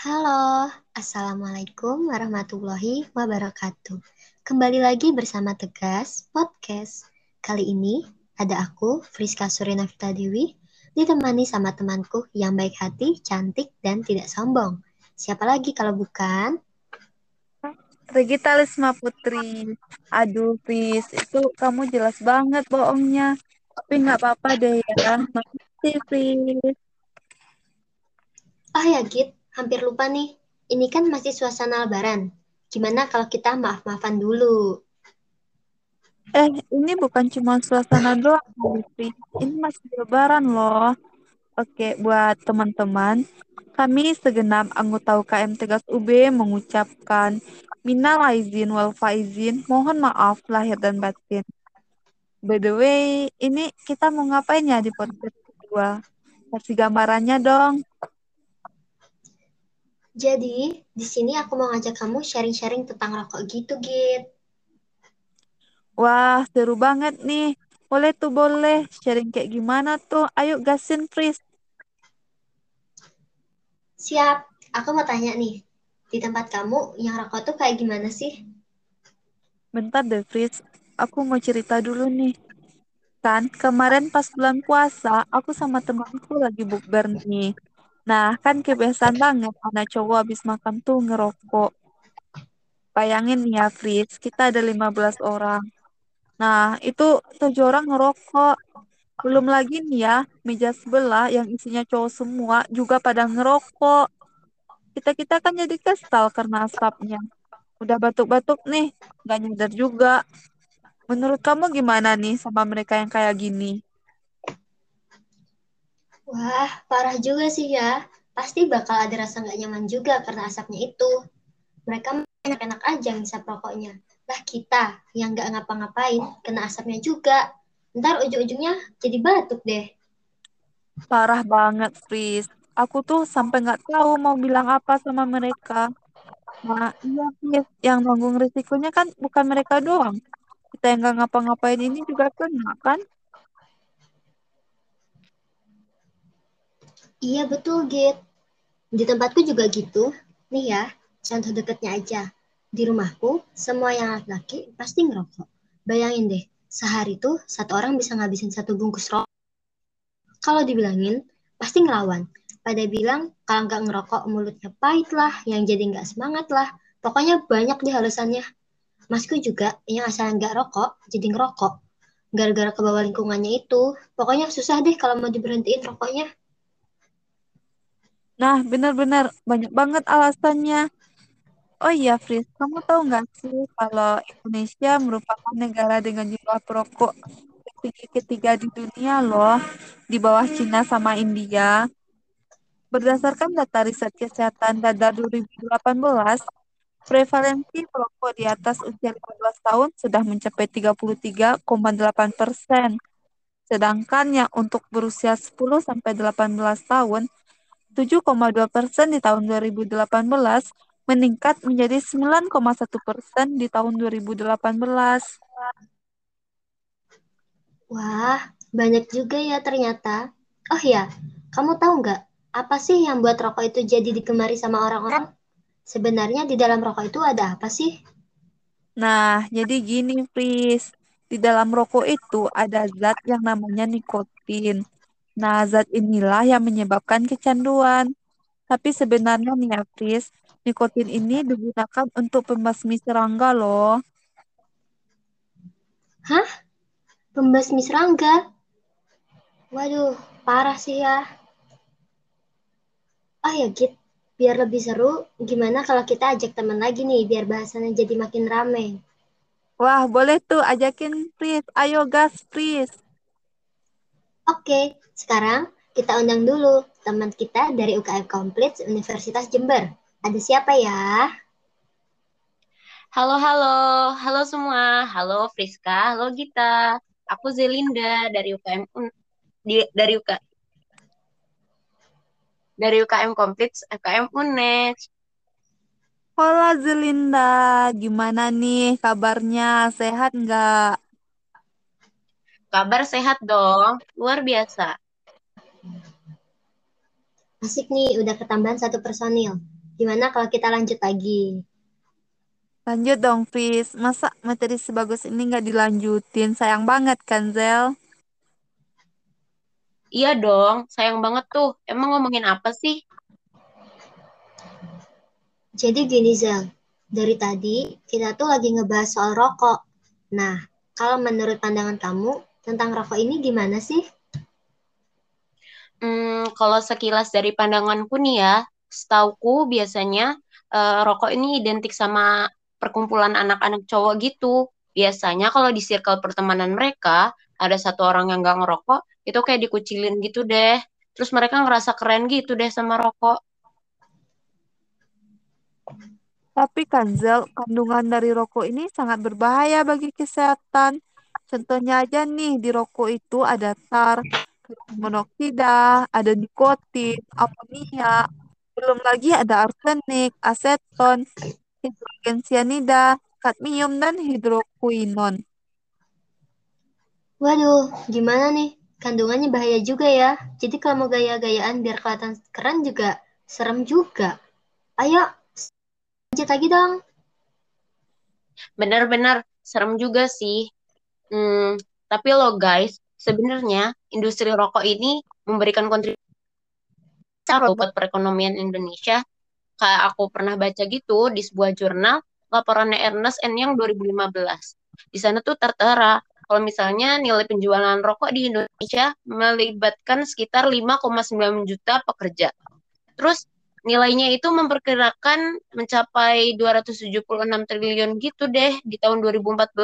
Halo, Assalamualaikum warahmatullahi wabarakatuh. Kembali lagi bersama Tegas Podcast. Kali ini ada aku, Friska Surina Vita Dewi, ditemani sama temanku yang baik hati, cantik, dan tidak sombong. Siapa lagi kalau bukan? Regita Lisma Putri. Aduh, Fris, itu kamu jelas banget bohongnya. Tapi nggak apa-apa deh ya. Makasih, Fris. Oh ya, Git, hampir lupa nih. Ini kan masih suasana lebaran. Gimana kalau kita maaf-maafan dulu? Eh, ini bukan cuma suasana doang, Fris. Ini masih lebaran loh. Oke, buat teman-teman, kami segenap anggota UKM Tegas UB mengucapkan minal aizin wal faizin, mohon maaf lahir dan batin. By the way, ini kita mau ngapain ya di podcast kedua? Kasih gambarannya dong. Jadi, di sini aku mau ngajak kamu sharing-sharing tentang rokok gitu, Git. Wah, seru banget nih. Boleh tuh, boleh. Sharing kayak gimana tuh? Ayo gasin, Fris. Siap, aku mau tanya nih. Di tempat kamu, yang rokok tuh kayak gimana sih? Bentar deh, Fris. Aku mau cerita dulu nih. Kan, kemarin pas bulan puasa, aku sama temanku lagi bukber nih. Nah, kan kebiasaan banget anak cowok habis makan tuh ngerokok. Bayangin ya, Fris, kita ada 15 orang. Nah, itu tujuh orang ngerokok. Belum lagi nih ya, meja sebelah yang isinya cowok semua juga pada ngerokok. Kita-kita kan jadi kesal karena asapnya. Udah batuk-batuk nih, gak nyadar juga. Menurut kamu gimana nih sama mereka yang kayak gini? Wah, parah juga sih ya. Pasti bakal ada rasa nggak nyaman juga karena asapnya itu. Mereka enak-enak aja ngisap rokoknya. Lah kita yang nggak ngapa-ngapain, kena asapnya juga. Ntar ujung-ujungnya jadi batuk deh. Parah banget, Fris. Aku tuh sampai nggak tahu mau bilang apa sama mereka. Nah, iya, Fris. Yang nanggung risikonya kan bukan mereka doang. Kita yang nggak ngapa-ngapain ini juga kena, kan? Iya betul, Git. Di tempatku juga gitu. Nih ya, contoh deketnya aja. Di rumahku, semua yang laki-laki pasti ngerokok. Bayangin deh, sehari tuh satu orang bisa ngabisin satu bungkus rokok. Kalau dibilangin, pasti ngelawan. Pada bilang, kalau nggak ngerokok mulutnya pahit lah, yang jadi nggak semangat lah. Pokoknya banyak deh alasannya. Masku juga yang asal nggak rokok, jadi ngerokok. Gara-gara ke bawah lingkungannya itu. Pokoknya susah deh kalau mau diberhentiin rokoknya. Nah, benar-benar banyak banget alasannya. Oh iya, Fris, kamu tahu nggak sih kalau Indonesia merupakan negara dengan jumlah perokok tertinggi ketiga di dunia loh, di bawah Cina sama India. Berdasarkan data riset kesehatan Dadar 2018, prevalensi perokok di atas usia 15 tahun sudah mencapai 33,8 persen. Sedangkan yang untuk berusia 10 sampai 18 tahun 7,2 persen di tahun 2018 meningkat menjadi 9,1 persen di tahun 2018. Wah, banyak juga ya ternyata. Oh ya, kamu tahu nggak apa sih yang buat rokok itu jadi digemari sama orang-orang? Sebenarnya di dalam rokok itu ada apa sih? Nah, jadi gini, Fris. Di dalam rokok itu ada zat yang namanya nikotin. Nah, zat inilah yang menyebabkan kecanduan. Tapi sebenarnya nih ya, Fris, nikotin ini digunakan untuk pembasmi serangga loh. Hah? Pembasmi serangga? Waduh, parah sih ya. Oh ya, Git, biar lebih seru, gimana kalau kita ajak teman lagi nih, biar bahasannya jadi makin rame. Wah, boleh tuh ajakin Fris. Ayo gas, Fris. Oke, sekarang kita undang dulu teman kita dari UKM Komplit Universitas Jember. Ada siapa ya? Halo, halo. Halo semua. Halo Friska, halo Gita. Aku Zelinda dari UKM Un- di, dari UK dari UKM Komplit UKM UNES. Hola Zelinda, gimana nih kabarnya? Sehat nggak? Kabar sehat dong, luar biasa. Asik nih, udah ketambahan satu personil. Gimana kalau kita lanjut lagi? Lanjut dong, Fris. Masa materi sebagus ini nggak dilanjutin? Sayang banget kan, Zel? Iya dong, sayang banget tuh. Emang ngomongin apa sih? Jadi gini, Zel. Dari tadi, kita tuh lagi ngebahas soal rokok. Nah, kalau menurut pandangan kamu, tentang rokok ini gimana sih? Hmm, kalau sekilas dari pandanganku nih ya, setauku biasanya uh, rokok ini identik sama perkumpulan anak-anak cowok gitu. Biasanya kalau di circle pertemanan mereka, ada satu orang yang gak ngerokok, itu kayak dikucilin gitu deh. Terus mereka ngerasa keren gitu deh sama rokok. Tapi kan Zel, kandungan dari rokok ini sangat berbahaya bagi kesehatan. Contohnya aja nih, di rokok itu ada tar, monoksida, ada nikotin, amonia, belum lagi ada arsenik, aseton, hidrogen cyanida, kadmium, dan hidrokuinon. Waduh, gimana nih? Kandungannya bahaya juga ya. Jadi kalau mau gaya-gayaan biar kelihatan keren juga serem juga. Ayo, lanjut lagi dong. Benar-benar serem juga sih. Hmm, tapi lo guys, sebenarnya industri rokok ini memberikan kontribusi buat perekonomian Indonesia kayak aku pernah baca gitu di sebuah jurnal laporannya Ernest and Young 2015. Di sana tuh tertera kalau misalnya nilai penjualan rokok di Indonesia melibatkan sekitar 5,9 juta pekerja. Terus nilainya itu memperkirakan mencapai 276 triliun gitu deh di tahun 2014.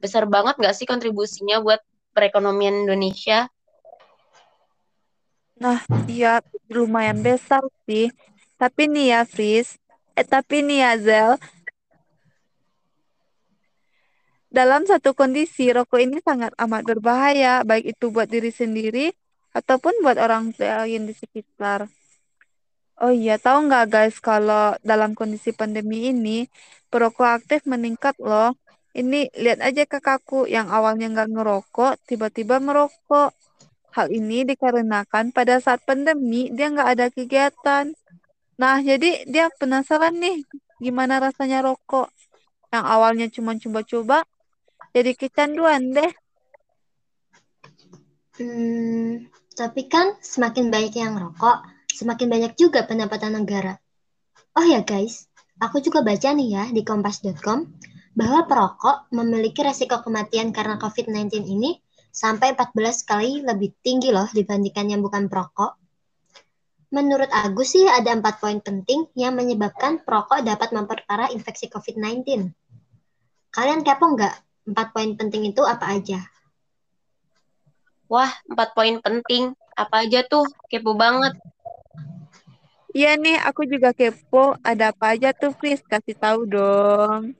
Besar banget nggak sih kontribusinya buat perekonomian Indonesia? Nah, iya lumayan besar sih. Tapi nih ya, Fris. Eh, tapi nih ya, Zel. Dalam satu kondisi, rokok ini sangat amat berbahaya, baik itu buat diri sendiri ataupun buat orang lain di sekitar. Oh iya, tahu nggak guys, kalau dalam kondisi pandemi ini, perokok aktif meningkat loh. Ini lihat aja kakakku yang awalnya nggak ngerokok, tiba-tiba merokok. Hal ini dikarenakan pada saat pandemi dia nggak ada kegiatan. Nah, jadi dia penasaran nih gimana rasanya rokok. Yang awalnya cuma coba-coba, jadi kecanduan deh. Hmm, tapi kan semakin banyak yang rokok, semakin banyak juga pendapatan negara. Oh ya guys, aku juga baca nih ya di kompas.com bahwa perokok memiliki resiko kematian karena COVID-19 ini sampai 14 kali lebih tinggi loh dibandingkan yang bukan perokok. Menurut Agus sih ada empat poin penting yang menyebabkan perokok dapat memperparah infeksi COVID-19. Kalian kepo nggak? Empat poin penting itu apa aja? Wah, empat poin penting. Apa aja tuh? Kepo banget. Iya nih, aku juga kepo. Ada apa aja tuh, Fris? Kasih tahu dong.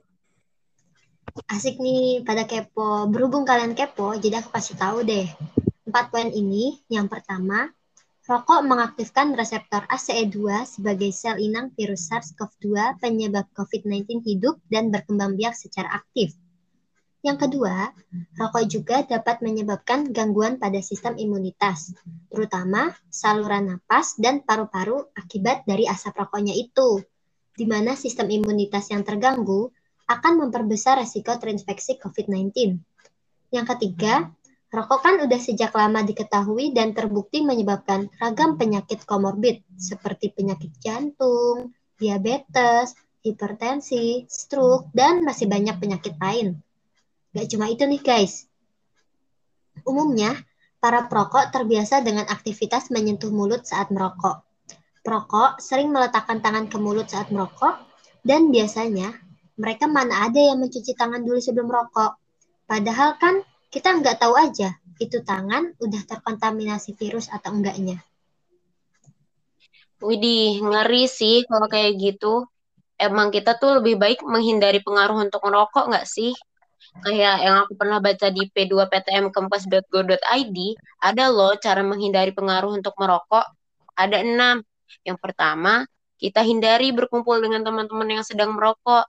Asik nih pada kepo. Berhubung kalian kepo, jadi aku kasih tahu deh. Empat poin ini, yang pertama, Rokok mengaktifkan reseptor ACE2 sebagai sel inang virus SARS-CoV-2 penyebab COVID-19 hidup dan berkembang biak secara aktif. Yang kedua, rokok juga dapat menyebabkan gangguan pada sistem imunitas, terutama saluran napas dan paru-paru akibat dari asap rokoknya itu, di mana sistem imunitas yang terganggu akan memperbesar resiko terinfeksi COVID-19. Yang ketiga, Rokok kan udah sejak lama diketahui dan terbukti menyebabkan ragam penyakit komorbid seperti penyakit jantung, diabetes, hipertensi, stroke, dan masih banyak penyakit lain. Gak cuma itu nih guys. Umumnya, para perokok terbiasa dengan aktivitas menyentuh mulut saat merokok. Perokok sering meletakkan tangan ke mulut saat merokok, dan biasanya mereka mana ada yang mencuci tangan dulu sebelum merokok. Padahal kan kita nggak tahu aja itu tangan udah terkontaminasi virus atau enggaknya. Widih, ngeri sih kalau kayak gitu. Emang kita tuh lebih baik menghindari pengaruh untuk merokok nggak sih? Kayak yang aku pernah baca di p2ptmkompas.go.id, ada loh cara menghindari pengaruh untuk merokok. Ada enam. Yang pertama, kita hindari berkumpul dengan teman-teman yang sedang merokok.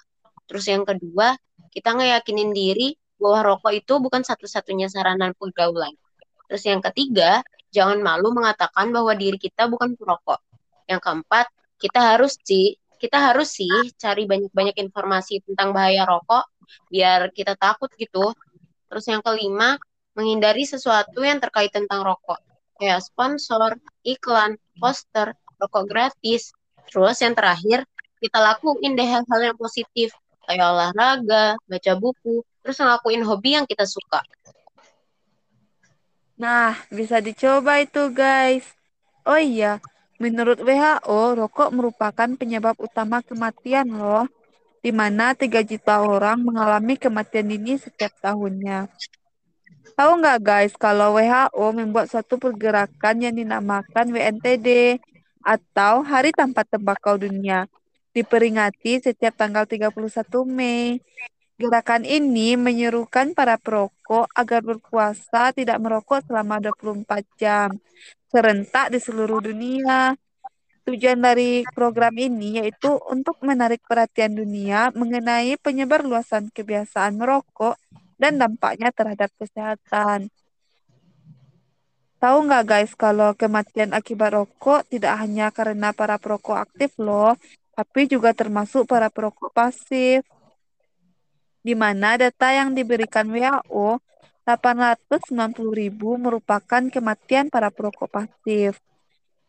Terus yang kedua, kita ngeyakinin diri bahwa rokok itu bukan satu-satunya sarana pergaulan. Terus yang ketiga, jangan malu mengatakan bahwa diri kita bukan perokok. Yang keempat, kita harus sih kita harus sih cari banyak-banyak informasi tentang bahaya rokok biar kita takut gitu. Terus yang kelima, menghindari sesuatu yang terkait tentang rokok, kayak sponsor, iklan, poster, rokok gratis. Terus yang terakhir, kita lakuin deh hal-hal yang positif, kayak olahraga, baca buku, terus ngelakuin hobi yang kita suka. Nah, bisa dicoba itu guys. Oh iya, menurut WHO, rokok merupakan penyebab utama kematian loh, di mana 3 juta orang mengalami kematian ini setiap tahunnya. Tahu nggak guys, kalau WHO membuat suatu pergerakan yang dinamakan WNTD, atau Hari Tanpa Tembakau Dunia, diperingati setiap tanggal 31 Mei. Gerakan ini menyerukan para perokok agar berpuasa tidak merokok selama 24 jam, serentak di seluruh dunia. Tujuan dari program ini yaitu untuk menarik perhatian dunia mengenai penyebar luasan kebiasaan merokok dan dampaknya terhadap kesehatan. Tahu nggak guys, kalau kematian akibat rokok tidak hanya karena para perokok aktif loh, tapi juga termasuk para perokok pasif di mana data yang diberikan WHO 890 ribu merupakan kematian para perokok pasif.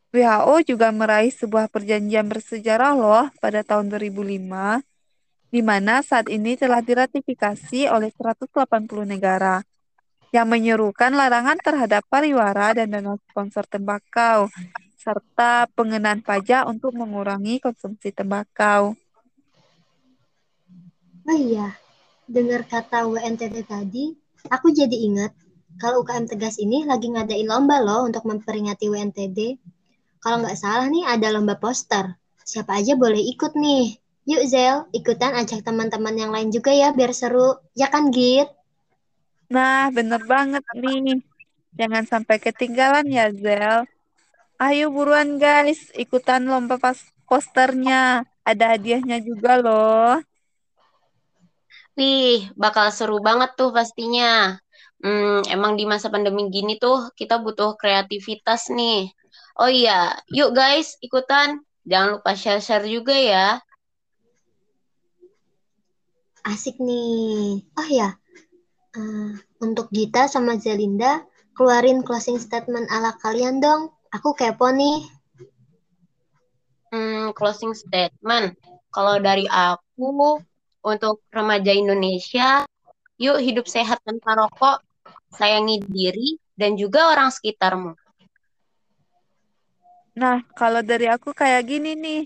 WHO juga meraih sebuah perjanjian bersejarah loh pada tahun 2005, di mana saat ini telah diratifikasi oleh 180 negara yang menyerukan larangan terhadap pariwara dan dana sponsor tembakau, serta pengenaan pajak untuk mengurangi konsumsi tembakau. Oh iya, dengar kata WNTT tadi, aku jadi ingat kalau UKM Tegas ini lagi ngadain lomba loh untuk memperingati WNTD. Kalau nggak salah nih ada lomba poster. Siapa aja boleh ikut nih. Yuk Zel, ikutan ajak teman-teman yang lain juga ya biar seru. Ya kan Git? Nah, bener banget nih. Jangan sampai ketinggalan ya Zel. Ayo buruan guys, ikutan lomba pas posternya. Ada hadiahnya juga loh. Wih, bakal seru banget tuh pastinya. Hmm, emang di masa pandemi gini tuh kita butuh kreativitas nih. Oh iya, yuk guys, ikutan. Jangan lupa share-share juga ya. Asik nih. Oh ya, uh, untuk Gita sama Zelinda, keluarin closing statement ala kalian dong. Aku kepo nih. Hmm, closing statement. Kalau dari aku, untuk remaja Indonesia, yuk hidup sehat tanpa rokok, sayangi diri dan juga orang sekitarmu. Nah, kalau dari aku kayak gini nih.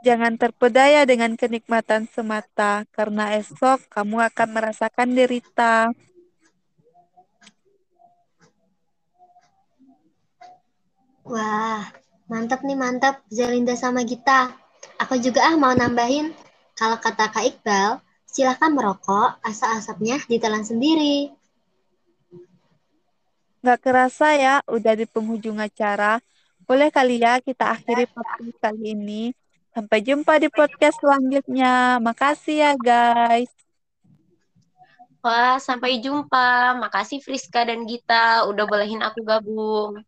Jangan terpedaya dengan kenikmatan semata, karena esok kamu akan merasakan derita. Wah, mantap nih mantap Zelinda sama Gita. Aku juga ah mau nambahin kalau kata Kak Iqbal, silahkan merokok, asal asapnya ditelan sendiri. Gak kerasa ya, udah di penghujung acara. Boleh kali ya kita akhiri podcast kali ini. Sampai jumpa di podcast selanjutnya. Makasih ya guys. Wah, sampai jumpa. Makasih Friska dan Gita udah bolehin aku gabung.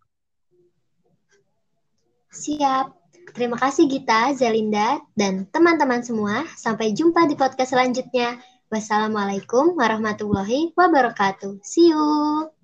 Siap. Terima kasih Gita, Zelinda, dan teman-teman semua. Sampai jumpa di podcast selanjutnya. Wassalamualaikum warahmatullahi wabarakatuh. See you.